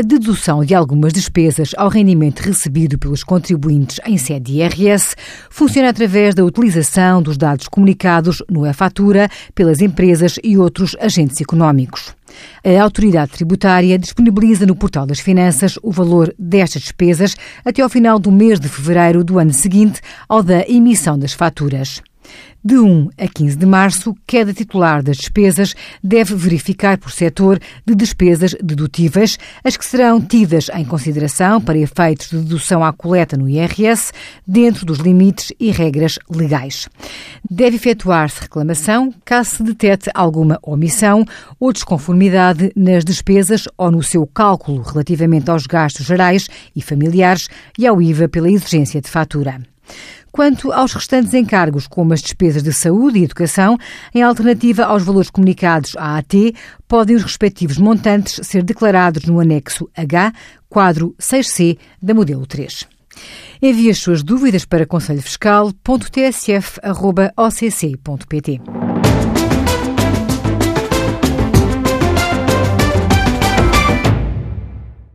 A dedução de algumas despesas ao rendimento recebido pelos contribuintes em sede de IRS funciona através da utilização dos dados comunicados no e-fatura pelas empresas e outros agentes económicos. A autoridade tributária disponibiliza no Portal das Finanças o valor destas despesas até ao final do mês de fevereiro do ano seguinte ao da emissão das faturas. De 1 a 15 de março, cada titular das despesas deve verificar por setor de despesas dedutíveis as que serão tidas em consideração para efeitos de dedução à coleta no IRS, dentro dos limites e regras legais. Deve efetuar-se reclamação caso se detete alguma omissão ou desconformidade nas despesas ou no seu cálculo relativamente aos gastos gerais e familiares e ao IVA pela exigência de fatura. Quanto aos restantes encargos, como as despesas de saúde e educação, em alternativa aos valores comunicados à AT, podem os respectivos montantes ser declarados no anexo H, quadro 6C da modelo 3. Envie as suas dúvidas para conselhofiscal.tsf.occ.pt.